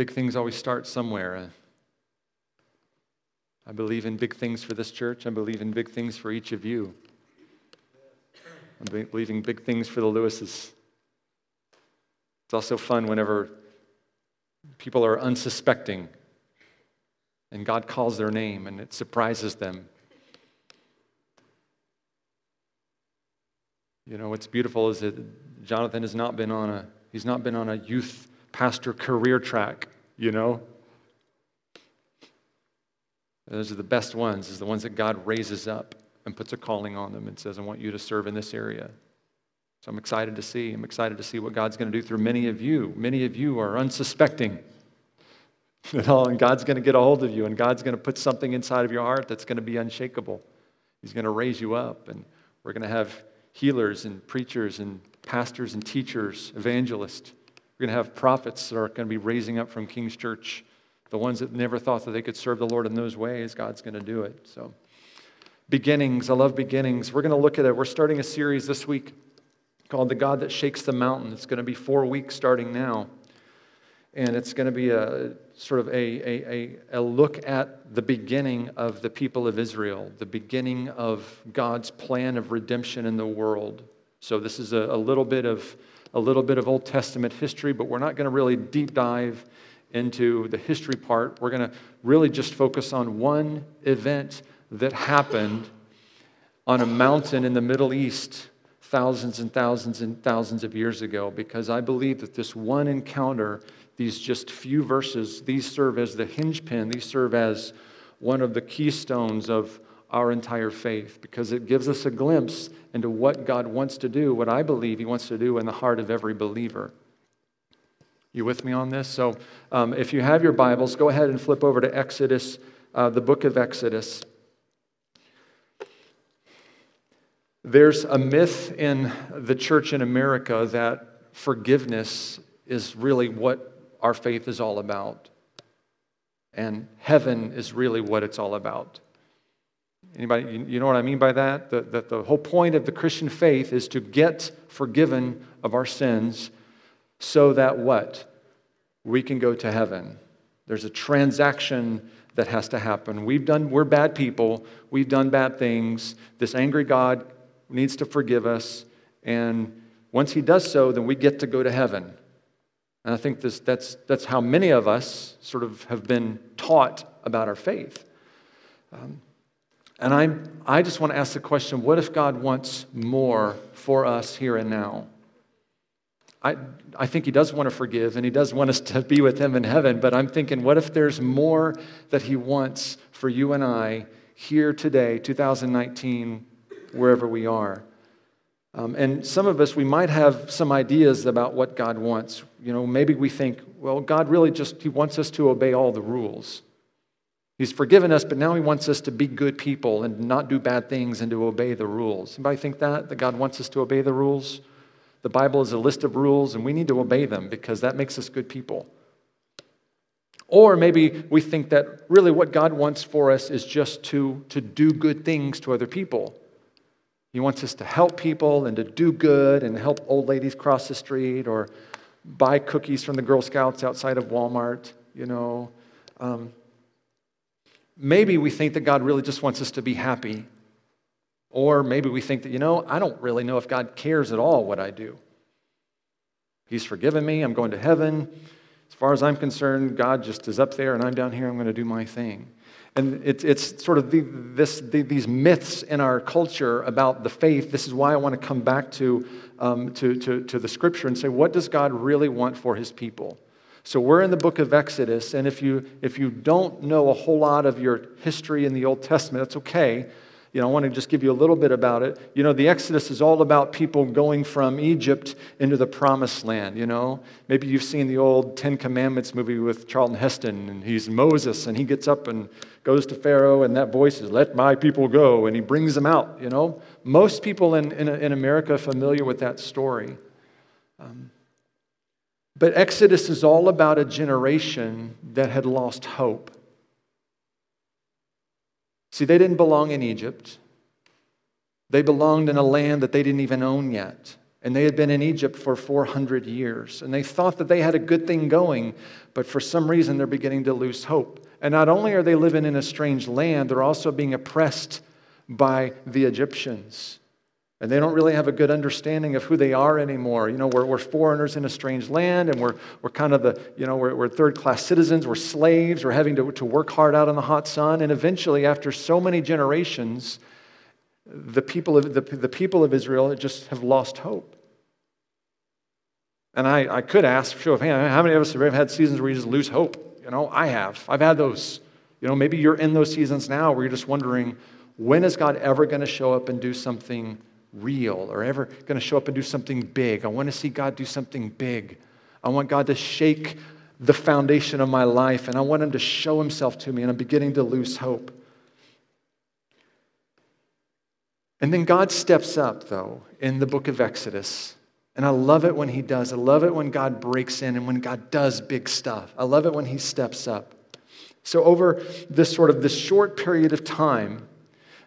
Big things always start somewhere. I believe in big things for this church. I believe in big things for each of you. I'm believing big things for the Lewises. It's also fun whenever people are unsuspecting and God calls their name and it surprises them. You know, what's beautiful is that Jonathan has not been on a he's not been on a youth pastor career track, you know. Those are the best ones, is the ones that God raises up and puts a calling on them and says, I want you to serve in this area. So I'm excited to see. I'm excited to see what God's going to do through many of you. Many of you are unsuspecting. You all, and God's going to get a hold of you, and God's going to put something inside of your heart that's going to be unshakable. He's going to raise you up, and we're going to have healers and preachers and pastors and teachers, evangelists. We're going to have prophets that are going to be raising up from King's Church. The ones that never thought that they could serve the Lord in those ways, God's going to do it. So, beginnings. I love beginnings. We're going to look at it. We're starting a series this week called The God That Shakes the Mountain. It's going to be four weeks starting now. And it's going to be a sort of a, a, a, a, look at the beginning of the people of Israel, the beginning of God's plan of redemption in the world. So this is a, a little bit of a little bit of Old Testament history, but we're not going to really deep dive into the history part. We're going to really just focus on one event that happened on a mountain in the Middle East thousands and thousands and thousands of years ago because I believe that this one encounter, these just few verses, these serve as the hinge pin, these serve as one of the keystones of our entire faith because it gives us a glimpse into what God wants to do, what I believe He wants to do in the heart of every believer. You with me on this? So, um, if you have your Bibles, go ahead and flip over to Exodus, uh, the book of Exodus. There's a myth in the church in America that forgiveness is really what our faith is all about. And heaven is really what it's all about. Anybody, you know what I mean by that? That, that the whole point of the Christian faith is to get forgiven of our sins so that what? We can go to heaven. There's a transaction that has to happen. We've done, we're bad people. We've done bad things. This angry God needs to forgive us. And once he does so, then we get to go to heaven. And I think this, that's, that's how many of us sort of have been taught about our faith. Um, and i I just want to ask the question what if God wants more for us here and now? I, I think He does want to forgive and He does want us to be with Him in heaven, but I'm thinking, what if there's more that He wants for you and I here today, 2019, wherever we are. Um, and some of us, we might have some ideas about what God wants. You know, maybe we think, well, God really just, He wants us to obey all the rules. He's forgiven us, but now He wants us to be good people and not do bad things and to obey the rules. Anybody think that? That God wants us to obey the rules? The Bible is a list of rules, and we need to obey them because that makes us good people. Or maybe we think that really what God wants for us is just to, to do good things to other people. He wants us to help people and to do good and help old ladies cross the street or buy cookies from the Girl Scouts outside of Walmart, you know. Um, maybe we think that God really just wants us to be happy. Or maybe we think that, you know, I don't really know if God cares at all what I do. He's forgiven me, I'm going to heaven. As far as I'm concerned, God just is up there and I'm down here, I'm going to do my thing. And it, it's sort of the, this, the, these myths in our culture about the faith. This is why I want to come back to, um, to, to, to the scripture and say, what does God really want for his people? So we're in the book of Exodus, and if you, if you don't know a whole lot of your history in the Old Testament, that's okay. You know, I want to just give you a little bit about it. You know, the Exodus is all about people going from Egypt into the promised land, you know. Maybe you've seen the old Ten Commandments movie with Charlton Heston, and he's Moses, and he gets up and goes to Pharaoh, and that voice is, Let my people go, and he brings them out, you know. Most people in, in, in America are familiar with that story. Um, but Exodus is all about a generation that had lost hope. See, they didn't belong in Egypt. They belonged in a land that they didn't even own yet. And they had been in Egypt for 400 years. And they thought that they had a good thing going, but for some reason they're beginning to lose hope. And not only are they living in a strange land, they're also being oppressed by the Egyptians. And they don't really have a good understanding of who they are anymore. You know, we're, we're foreigners in a strange land, and we're, we're kind of the, you know, we're, we're third class citizens, we're slaves, we're having to, to work hard out in the hot sun. And eventually, after so many generations, the people of, the, the people of Israel just have lost hope. And I, I could ask, show of hands, how many of us have had seasons where you just lose hope? You know, I have. I've had those. You know, maybe you're in those seasons now where you're just wondering, when is God ever going to show up and do something real or ever going to show up and do something big? I want to see God do something big. I want God to shake the foundation of my life and I want Him to show Himself to me, and I'm beginning to lose hope. And then God steps up, though, in the book of Exodus. And I love it when He does. I love it when God breaks in and when God does big stuff. I love it when He steps up. So, over this sort of this short period of time,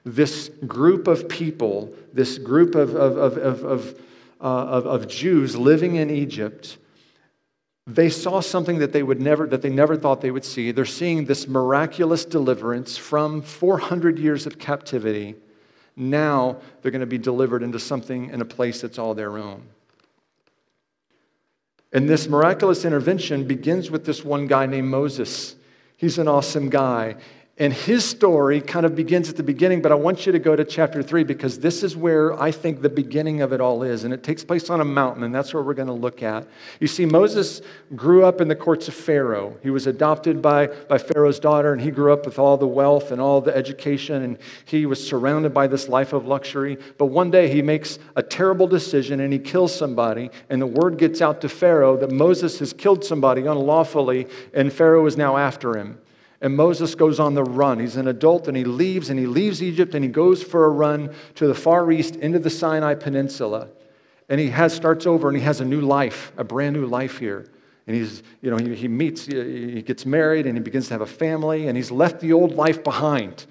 this group of people, this group of, of, of, of, uh, of, of Jews living in Egypt, they saw something that they would never that they never thought they would see they're seeing this miraculous deliverance from 400 years of captivity now they're going to be delivered into something in a place that's all their own and this miraculous intervention begins with this one guy named Moses. He's an awesome guy. And his story kind of begins at the beginning, but I want you to go to chapter 3 because this is where I think the beginning of it all is. And it takes place on a mountain, and that's what we're going to look at. You see, Moses grew up in the courts of Pharaoh. He was adopted by, by Pharaoh's daughter, and he grew up with all the wealth and all the education, and he was surrounded by this life of luxury. But one day he makes a terrible decision and he kills somebody, and the word gets out to Pharaoh that Moses has killed somebody unlawfully, and Pharaoh is now after him. And Moses goes on the run. He's an adult and he leaves and he leaves Egypt and he goes for a run to the far east into the Sinai Peninsula. And he has, starts over and he has a new life, a brand new life here. And he's, you know, he, he meets, he gets married and he begins to have a family and he's left the old life behind.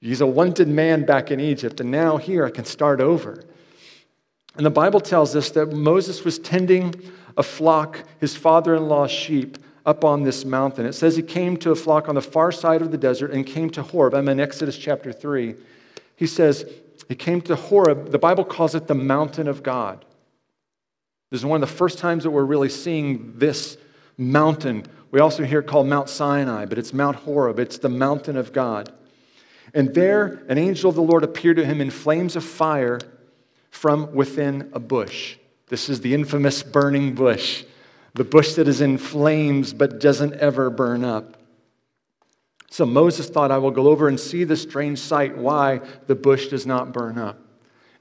He's a wanted man back in Egypt and now here I can start over. And the Bible tells us that Moses was tending a flock, his father in law's sheep, up on this mountain. It says he came to a flock on the far side of the desert and came to Horeb. I'm in Exodus chapter 3. He says he came to Horeb. The Bible calls it the mountain of God. This is one of the first times that we're really seeing this mountain. We also hear it called Mount Sinai, but it's Mount Horeb. It's the mountain of God. And there, an angel of the Lord appeared to him in flames of fire from within a bush. This is the infamous burning bush the bush that is in flames but doesn't ever burn up. So Moses thought, I will go over and see the strange sight, why the bush does not burn up.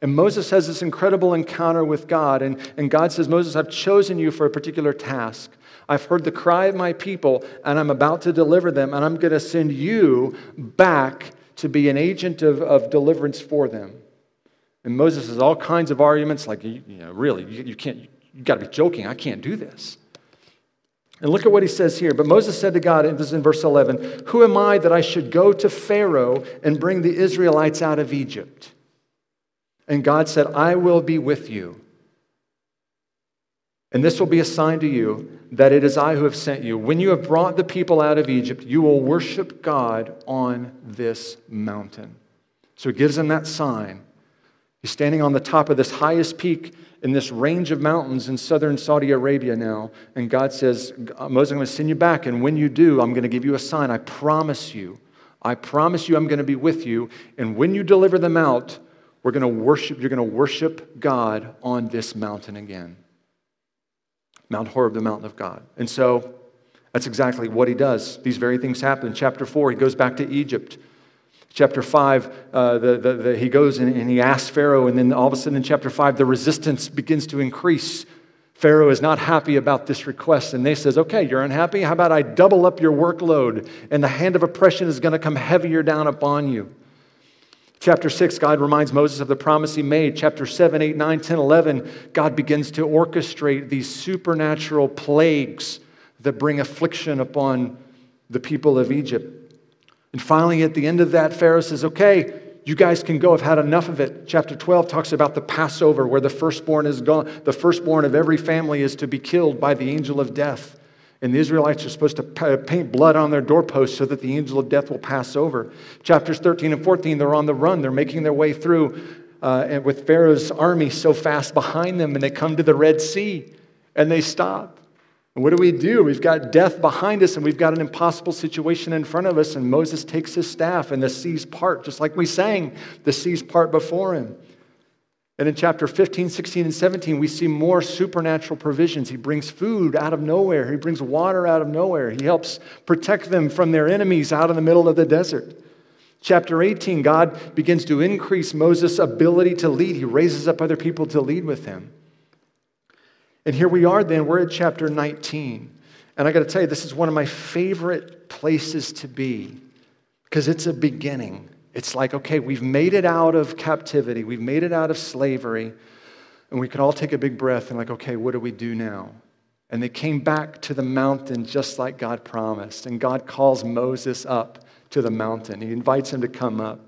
And Moses has this incredible encounter with God, and, and God says, Moses, I've chosen you for a particular task. I've heard the cry of my people, and I'm about to deliver them, and I'm going to send you back to be an agent of, of deliverance for them. And Moses has all kinds of arguments, like, you, you know, really, you, you can't, you got to be joking. I can't do this. And look at what he says here. But Moses said to God, and this is in verse 11, Who am I that I should go to Pharaoh and bring the Israelites out of Egypt? And God said, I will be with you. And this will be a sign to you that it is I who have sent you. When you have brought the people out of Egypt, you will worship God on this mountain. So he gives them that sign. He's standing on the top of this highest peak in this range of mountains in southern Saudi Arabia now. And God says, Moses, I'm going to send you back. And when you do, I'm going to give you a sign. I promise you. I promise you I'm going to be with you. And when you deliver them out, we're going to worship, you're going to worship God on this mountain again. Mount Horeb, the mountain of God. And so that's exactly what he does. These very things happen. In chapter 4, he goes back to Egypt. Chapter 5, uh, the, the, the, he goes and, and he asks Pharaoh, and then all of a sudden in chapter 5, the resistance begins to increase. Pharaoh is not happy about this request, and they says, Okay, you're unhappy? How about I double up your workload, and the hand of oppression is going to come heavier down upon you? Chapter 6, God reminds Moses of the promise he made. Chapter 7, 8, 9, 10, 11, God begins to orchestrate these supernatural plagues that bring affliction upon the people of Egypt. And finally, at the end of that, Pharaoh says, Okay, you guys can go. I've had enough of it. Chapter 12 talks about the Passover, where the firstborn is gone. The firstborn of every family is to be killed by the angel of death. And the Israelites are supposed to paint blood on their doorposts so that the angel of death will pass over. Chapters 13 and 14, they're on the run. They're making their way through uh, and with Pharaoh's army so fast behind them, and they come to the Red Sea and they stop. And what do we do? We've got death behind us and we've got an impossible situation in front of us. And Moses takes his staff and the seas part, just like we sang, the seas part before him. And in chapter 15, 16, and 17, we see more supernatural provisions. He brings food out of nowhere, he brings water out of nowhere, he helps protect them from their enemies out in the middle of the desert. Chapter 18, God begins to increase Moses' ability to lead. He raises up other people to lead with him. And here we are then, we're at chapter 19. And I got to tell you, this is one of my favorite places to be because it's a beginning. It's like, okay, we've made it out of captivity, we've made it out of slavery, and we can all take a big breath and, like, okay, what do we do now? And they came back to the mountain just like God promised. And God calls Moses up to the mountain. He invites him to come up.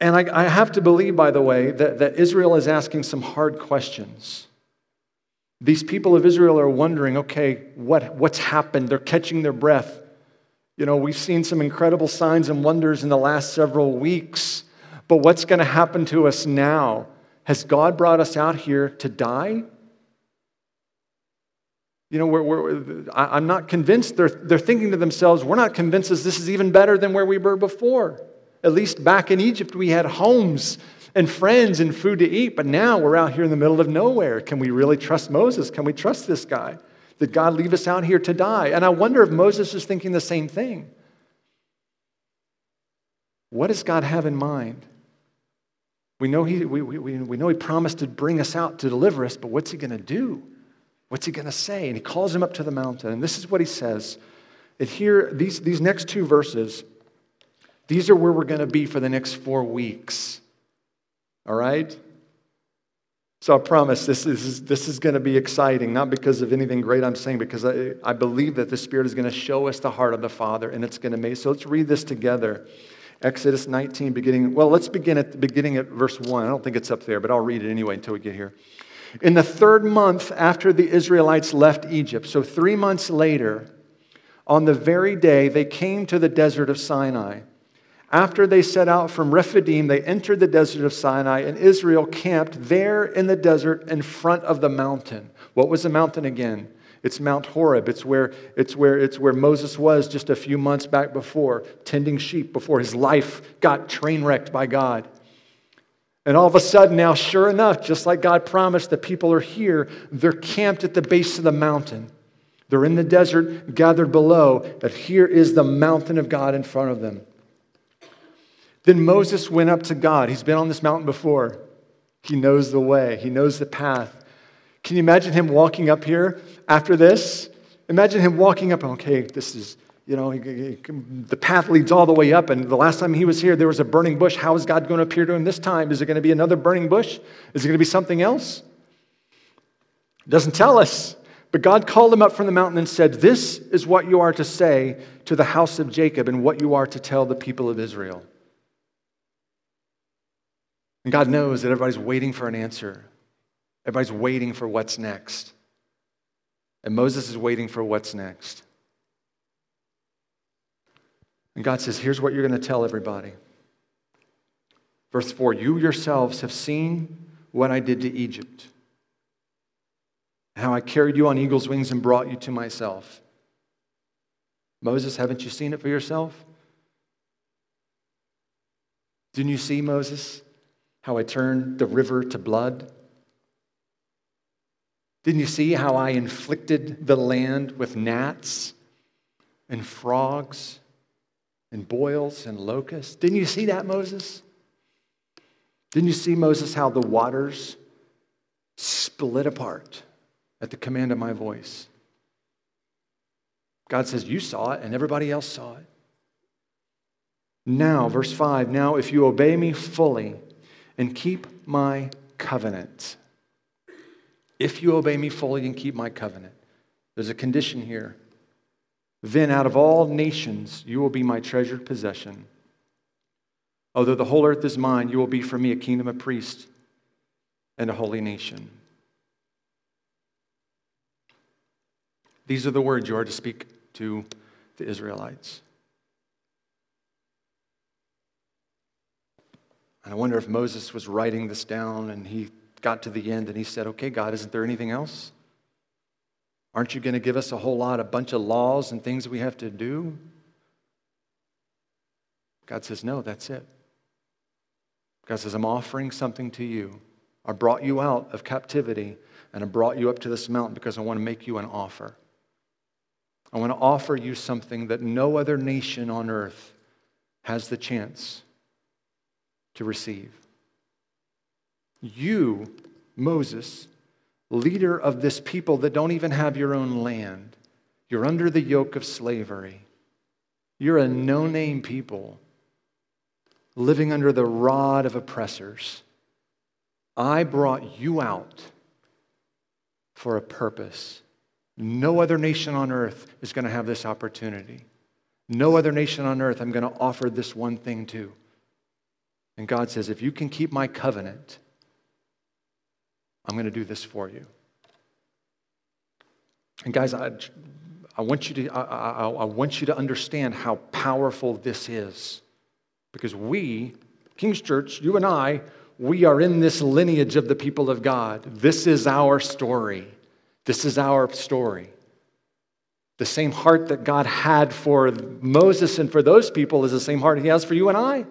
And I, I, have to believe, by the way, that, that Israel is asking some hard questions. These people of Israel are wondering okay, what, what's happened? They're catching their breath. You know, we've seen some incredible signs and wonders in the last several weeks, but what's going to happen to us now? Has God brought us out here to die? You know, we're, we're, I'm not convinced. They're, they're thinking to themselves, we're not convinced this is even better than where we were before. At least back in Egypt, we had homes and friends and food to eat, but now we're out here in the middle of nowhere. Can we really trust Moses? Can we trust this guy? Did God leave us out here to die? And I wonder if Moses is thinking the same thing. What does God have in mind? We know he, we, we, we know he promised to bring us out to deliver us, but what's he going to do? What's he going to say? And he calls him up to the mountain. And this is what he says. And here, these, these next two verses, these are where we're going to be for the next four weeks. All right? So I promise this is, this is going to be exciting, not because of anything great I'm saying, because I, I believe that the Spirit is going to show us the heart of the Father and it's going to make. So let's read this together. Exodus 19, beginning, well, let's begin at beginning at verse 1. I don't think it's up there, but I'll read it anyway until we get here. In the third month after the Israelites left Egypt, so three months later, on the very day they came to the desert of Sinai. After they set out from Rephidim, they entered the desert of Sinai, and Israel camped there in the desert in front of the mountain. What was the mountain again? It's Mount Horeb. It's where, it's, where, it's where Moses was just a few months back before, tending sheep before his life got train wrecked by God. And all of a sudden, now, sure enough, just like God promised, the people are here. They're camped at the base of the mountain. They're in the desert, gathered below, but here is the mountain of God in front of them. Then Moses went up to God. He's been on this mountain before. He knows the way, he knows the path. Can you imagine him walking up here after this? Imagine him walking up, okay, this is, you know, the path leads all the way up. And the last time he was here, there was a burning bush. How is God going to appear to him this time? Is it going to be another burning bush? Is it going to be something else? It doesn't tell us. But God called him up from the mountain and said, This is what you are to say to the house of Jacob and what you are to tell the people of Israel. And God knows that everybody's waiting for an answer. Everybody's waiting for what's next. And Moses is waiting for what's next. And God says, Here's what you're going to tell everybody. Verse 4 You yourselves have seen what I did to Egypt, how I carried you on eagle's wings and brought you to myself. Moses, haven't you seen it for yourself? Didn't you see, Moses? How I turned the river to blood? Didn't you see how I inflicted the land with gnats and frogs and boils and locusts? Didn't you see that, Moses? Didn't you see, Moses, how the waters split apart at the command of my voice? God says, You saw it, and everybody else saw it. Now, verse 5 now, if you obey me fully, and keep my covenant. If you obey me fully and keep my covenant, there's a condition here. Then out of all nations you will be my treasured possession. Although the whole earth is mine, you will be for me a kingdom of priests and a holy nation. These are the words you are to speak to the Israelites. And I wonder if Moses was writing this down and he got to the end and he said, Okay, God, isn't there anything else? Aren't you going to give us a whole lot, a bunch of laws and things we have to do? God says, No, that's it. God says, I'm offering something to you. I brought you out of captivity and I brought you up to this mountain because I want to make you an offer. I want to offer you something that no other nation on earth has the chance to receive. You, Moses, leader of this people that don't even have your own land, you're under the yoke of slavery. You're a no name people living under the rod of oppressors. I brought you out for a purpose. No other nation on earth is going to have this opportunity. No other nation on earth I'm going to offer this one thing to. And God says, if you can keep my covenant, I'm going to do this for you. And guys, I, I, want, you to, I, I, I want you to understand how powerful this is. Because we, King's Church, you and I, we are in this lineage of the people of God. This is our story. This is our story. The same heart that God had for Moses and for those people is the same heart he has for you and I.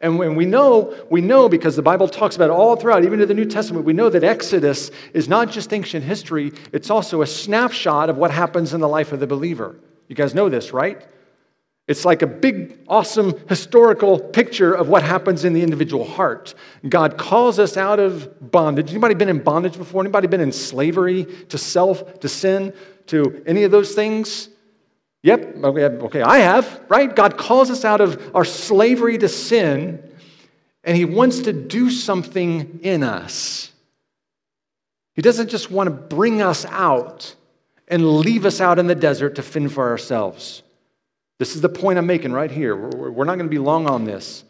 And when we know, we know because the Bible talks about it all throughout, even in the New Testament, we know that Exodus is not just ancient history, it's also a snapshot of what happens in the life of the believer. You guys know this, right? It's like a big, awesome historical picture of what happens in the individual heart. God calls us out of bondage. Anybody been in bondage before? Anybody been in slavery to self, to sin, to any of those things? Yep, okay, I have, right? God calls us out of our slavery to sin, and He wants to do something in us. He doesn't just want to bring us out and leave us out in the desert to fend for ourselves. This is the point I'm making right here. We're not going to be long on this.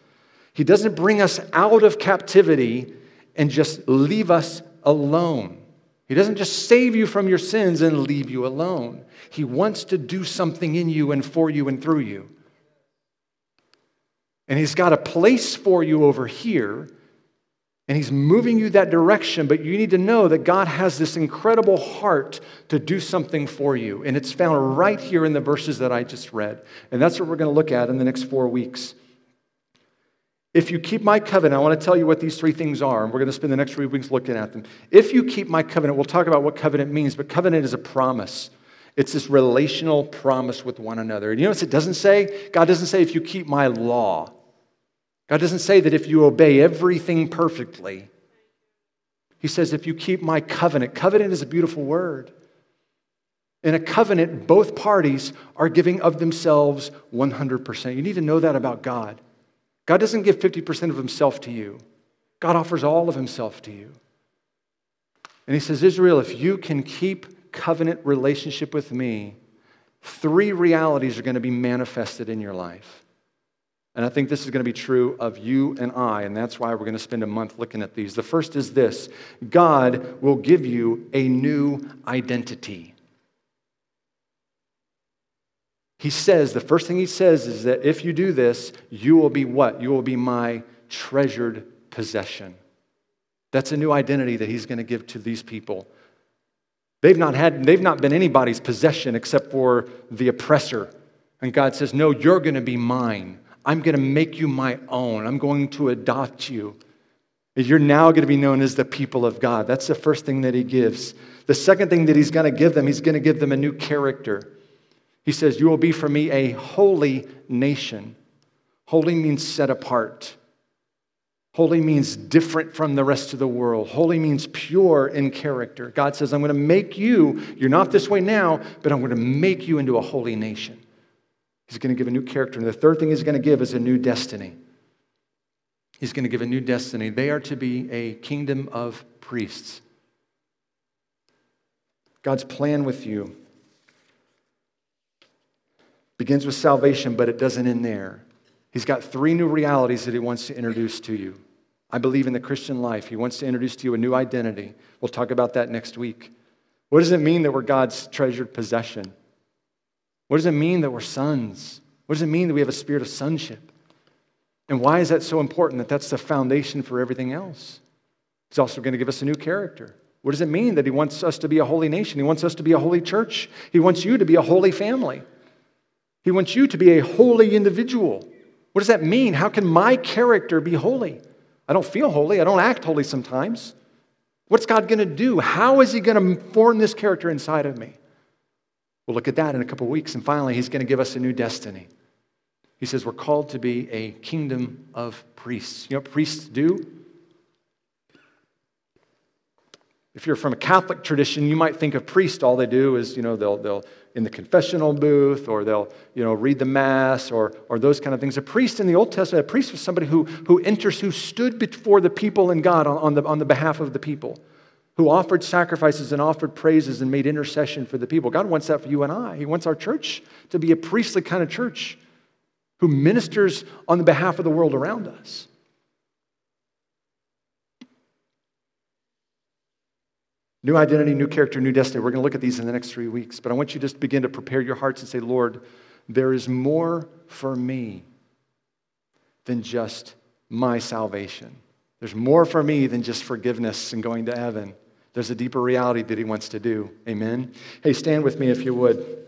He doesn't bring us out of captivity and just leave us alone. He doesn't just save you from your sins and leave you alone. He wants to do something in you and for you and through you. And He's got a place for you over here, and He's moving you that direction, but you need to know that God has this incredible heart to do something for you. And it's found right here in the verses that I just read. And that's what we're going to look at in the next four weeks. If you keep my covenant, I want to tell you what these three things are, and we're going to spend the next three weeks looking at them. If you keep my covenant, we'll talk about what covenant means, but covenant is a promise. It's this relational promise with one another. And you what it doesn't say? God doesn't say if you keep my law. God doesn't say that if you obey everything perfectly. He says if you keep my covenant. Covenant is a beautiful word. In a covenant, both parties are giving of themselves 100%. You need to know that about God. God doesn't give 50% of himself to you, God offers all of himself to you. And he says, Israel, if you can keep covenant relationship with me, three realities are going to be manifested in your life. And I think this is going to be true of you and I, and that's why we're going to spend a month looking at these. The first is this God will give you a new identity. He says, the first thing he says is that if you do this, you will be what? You will be my treasured possession. That's a new identity that he's going to give to these people. They've not, had, they've not been anybody's possession except for the oppressor. And God says, No, you're going to be mine. I'm going to make you my own. I'm going to adopt you. You're now going to be known as the people of God. That's the first thing that he gives. The second thing that he's going to give them, he's going to give them a new character. He says, You will be for me a holy nation. Holy means set apart. Holy means different from the rest of the world. Holy means pure in character. God says, I'm going to make you, you're not this way now, but I'm going to make you into a holy nation. He's going to give a new character. And the third thing he's going to give is a new destiny. He's going to give a new destiny. They are to be a kingdom of priests. God's plan with you begins with salvation, but it doesn't end there. He's got three new realities that he wants to introduce to you. I believe in the Christian life. He wants to introduce to you a new identity. We'll talk about that next week. What does it mean that we're God's treasured possession? What does it mean that we're sons? What does it mean that we have a spirit of sonship? And why is that so important that that's the foundation for everything else? He's also going to give us a new character. What does it mean that he wants us to be a holy nation? He wants us to be a holy church. He wants you to be a holy family. He wants you to be a holy individual. What does that mean? How can my character be holy? I don't feel holy. I don't act holy sometimes. What's God going to do? How is He going to form this character inside of me? We'll look at that in a couple weeks. And finally, He's going to give us a new destiny. He says we're called to be a kingdom of priests. You know what priests do? If you're from a Catholic tradition, you might think of priests, all they do is, you know, they'll, they'll in the confessional booth or they'll, you know, read the mass or, or those kind of things. A priest in the Old Testament, a priest was somebody who, who enters, who stood before the people and God on, on, the, on the behalf of the people, who offered sacrifices and offered praises and made intercession for the people. God wants that for you and I. He wants our church to be a priestly kind of church who ministers on the behalf of the world around us. New identity, new character, new destiny. We're going to look at these in the next three weeks. But I want you to just begin to prepare your hearts and say, Lord, there is more for me than just my salvation. There's more for me than just forgiveness and going to heaven. There's a deeper reality that He wants to do. Amen. Hey, stand with me if you would.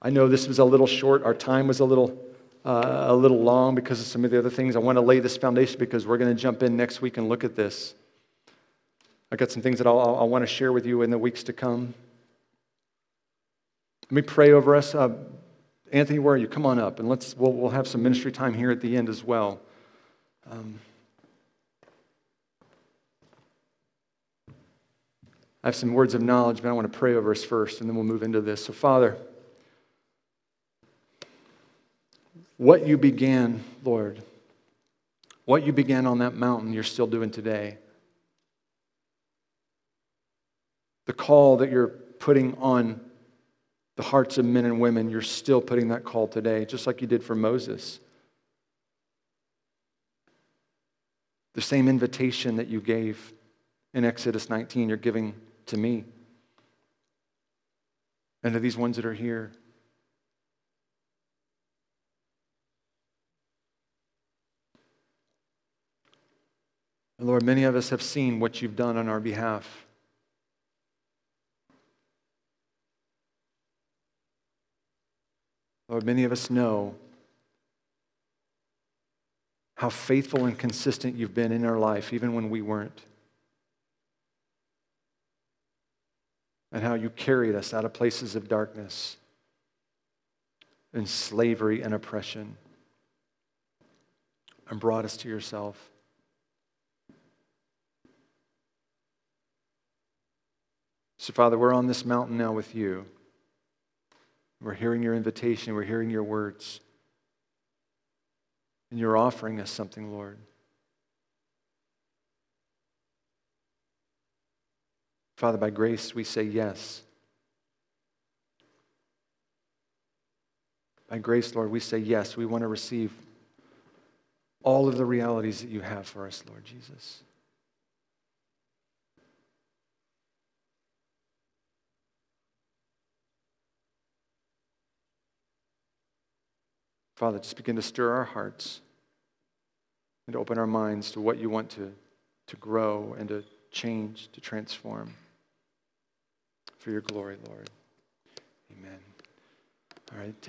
I know this was a little short. Our time was a little, uh, a little long because of some of the other things. I want to lay this foundation because we're going to jump in next week and look at this. I got some things that I'll, I'll want to share with you in the weeks to come. Let me pray over us. Uh, Anthony, where are you? Come on up, and let's we'll, we'll have some ministry time here at the end as well. Um, I have some words of knowledge, but I want to pray over us first, and then we'll move into this. So, Father, what you began, Lord, what you began on that mountain, you're still doing today. The call that you're putting on the hearts of men and women, you're still putting that call today, just like you did for Moses. The same invitation that you gave in Exodus 19, you're giving to me and to these ones that are here. Lord, many of us have seen what you've done on our behalf. Lord, many of us know how faithful and consistent you've been in our life, even when we weren't. And how you carried us out of places of darkness and slavery and oppression and brought us to yourself. So, Father, we're on this mountain now with you. We're hearing your invitation, we're hearing your words. And you're offering us something, Lord. Father, by grace, we say yes. By grace, Lord, we say yes. We want to receive all of the realities that you have for us, Lord Jesus. Father, just begin to stir our hearts and to open our minds to what you want to, to grow and to change, to transform. For your glory, Lord. Amen. All right.